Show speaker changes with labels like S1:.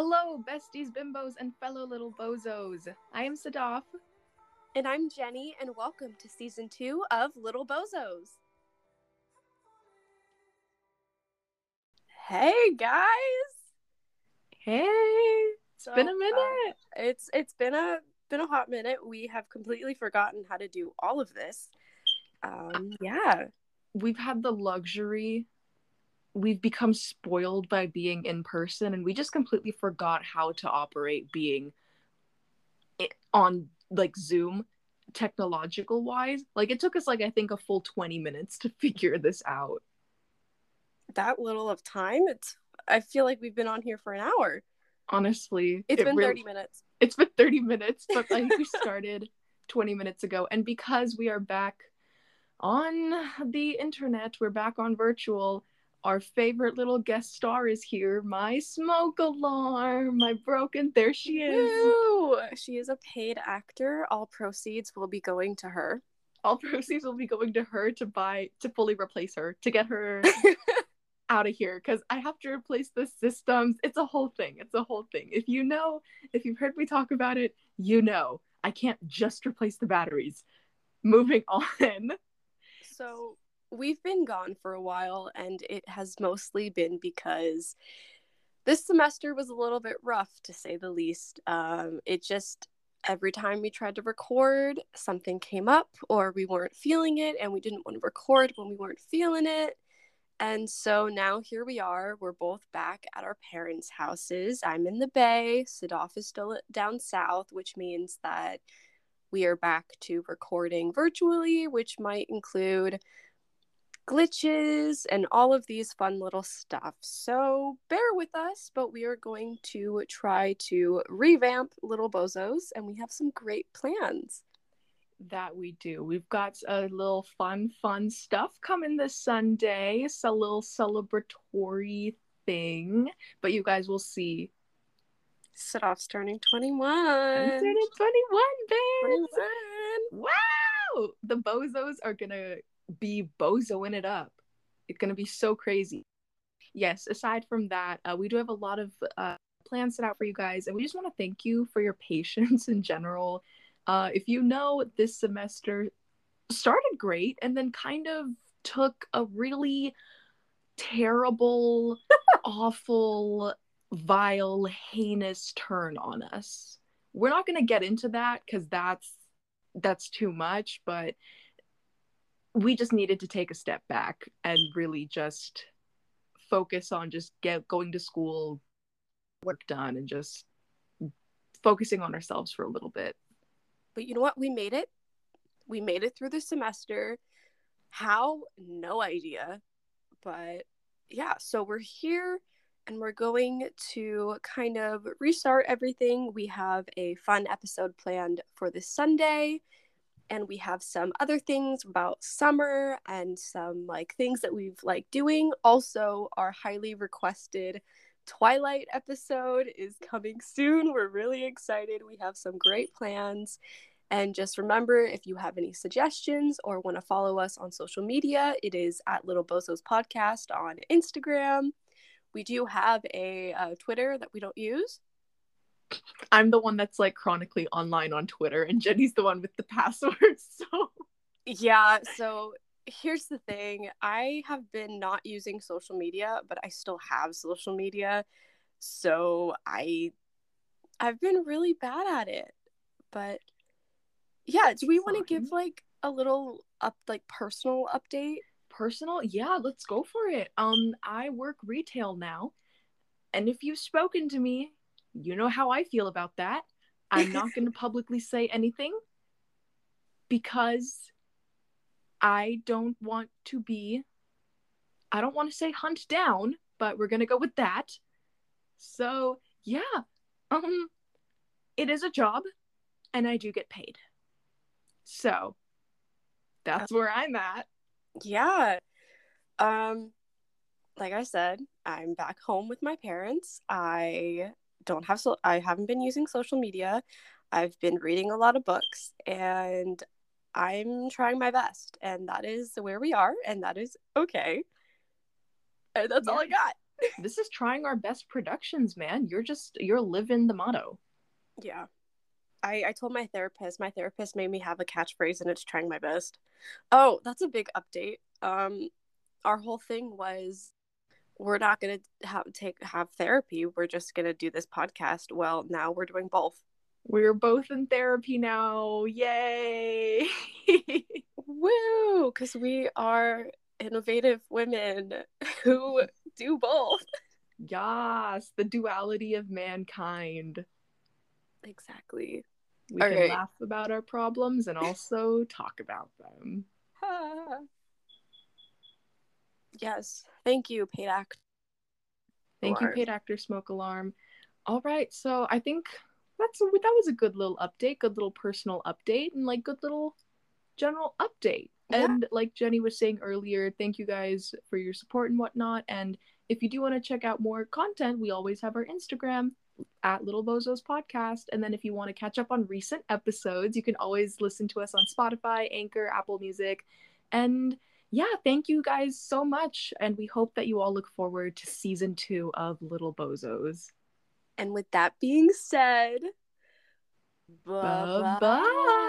S1: Hello, besties, bimbos, and fellow little bozos. I am Sadaf.
S2: And I'm Jenny, and welcome to season two of Little Bozos. Hey guys!
S1: Hey, it's
S2: So,
S1: been a
S2: uh,
S1: minute.
S2: it's it's been a been a hot minute. We have completely forgotten how to do all of this. Um, yeah,
S1: We've had the luxury. We've become spoiled by being in person, and we just completely forgot how to operate being on like Zoom, technological wise. Like it took us like I think a full twenty minutes to figure this out.
S2: that little of time. It's I feel like we've been on here for an hour.
S1: Honestly,
S2: It's
S1: it
S2: been
S1: really-
S2: thirty minutes.
S1: it's been 30 minutes but i think we started 20 minutes ago and because we are back on the internet we're back on virtual our favorite little guest star is here my smoke alarm my broken there she is
S2: Woo! She is a paid actor. All proceeds will be going to her.
S1: all proceeds will be going to her to buy to fully replace her to get her out of here because I have to replace the systems. It's a whole thing. It's a whole thing. If you know, if you've heard me talk about it, you know I can't just replace the batteries. Moving on.
S2: So we've been gone for a while, and it has mostly been because this semester was a little bit rough, to say the least. Um, it just every time we tried to record, something came up, or we weren't feeling it, and we didn't want to record when we weren't feeling it. And so now here we are. We're both back at our parents' houses. I'm in the Bay. Sadaf is still down south, which means that we are back to recording virtually, which might include glitches and all of these fun little stuff. So bear with us, but we are going to try to revamp Little Bozos, and we have some great plans.
S1: that we do. We've got a little fun, fun stuff coming this Sunday. It's a little celebratory thing, but you guys will see.
S2: Sadaf's turning 21.
S1: I'm turning 21, babes.
S2: 21.
S1: Wow! The bozos are gonna be bozoing it up. It's gonna be so crazy. Yes, aside from that, uh, we do have a lot of uh, plans set out for you guys, and we just want to thank you for your patience in general. Uh, if you know, this semester started great and then kind of took a really terrible, awful, vile, heinous turn on us. We're not going to get into that because that's that's too much, but we just needed to take a step back and really just focus on just get going to school, work done, and just focusing on ourselves for a little bit.
S2: But you know what? We made it. We made it through the semester. How? No idea. But yeah, so we're here and we're going to kind of restart everything. We have a fun episode planned for this Sunday. And we have some other things about summer and some like things that we've like doing. Also, our highly requested Twilight episode is coming soon. We're really excited. We have some great plans. And just remember if you have any suggestions or want to follow us on social media, it is at Little Bozos Podcast on Instagram. We do have a uh, Twitter that we don't use.
S1: I'm the one that's like chronically online on Twitter, and Jenny's the one with the password. So
S2: Yeah, so here's the thing I have been not using social media, but I still have social media. So I I've been really bad at it. But yeah, do we want to give like a little up like personal update?
S1: personal, yeah, let's go for it. Um, I work retail now, and if you've spoken to me, you know how I feel about that. I'm not going to publicly say anything because I don't want to be. I don't want to say hunt down, but we're going to go with that. So, yeah. Um it is a job and I do get paid. So, that's where I'm at.
S2: Yeah. Um like I said, I'm back home with my parents. I don't have so I haven't been using social media. I've been reading a lot of books and I'm trying my best and that is where we are and that is okay. And that's all I got.
S1: this is trying our best productions, man. You're just you're living the motto.
S2: Yeah. I, I told my therapist, my therapist made me have a catchphrase and it's trying my best. Oh, that's a big update. Um our whole thing was we're not gonna have take have therapy. We're just gonna do this podcast. Well, now we're doing both.
S1: We're both in therapy now. Yay!
S2: Woo! Because we are innovative women who do both.
S1: Yes, the duality of mankind.
S2: Exactly.
S1: We
S2: All
S1: can
S2: right.
S1: laugh about our problems and also talk about them.
S2: yes. Thank you, paid actor.
S1: Thank you, paid actor smoke alarm. All right, so I think that's a, that was a good little update, good little personal update, and like good little general update.
S2: Yeah.
S1: And like Jenny was saying earlier, thank you guys for your support and whatnot. And if you do want to check out more content, we always have our Instagram at Little Bozos Podcast. And then if you want to catch up on recent episodes, you can always listen to us on Spotify, Anchor, Apple Music, and yeah, thank you guys so much. And we hope that you all look forward to season two of Little Bozos.
S2: And with that being said, Bye
S1: bye.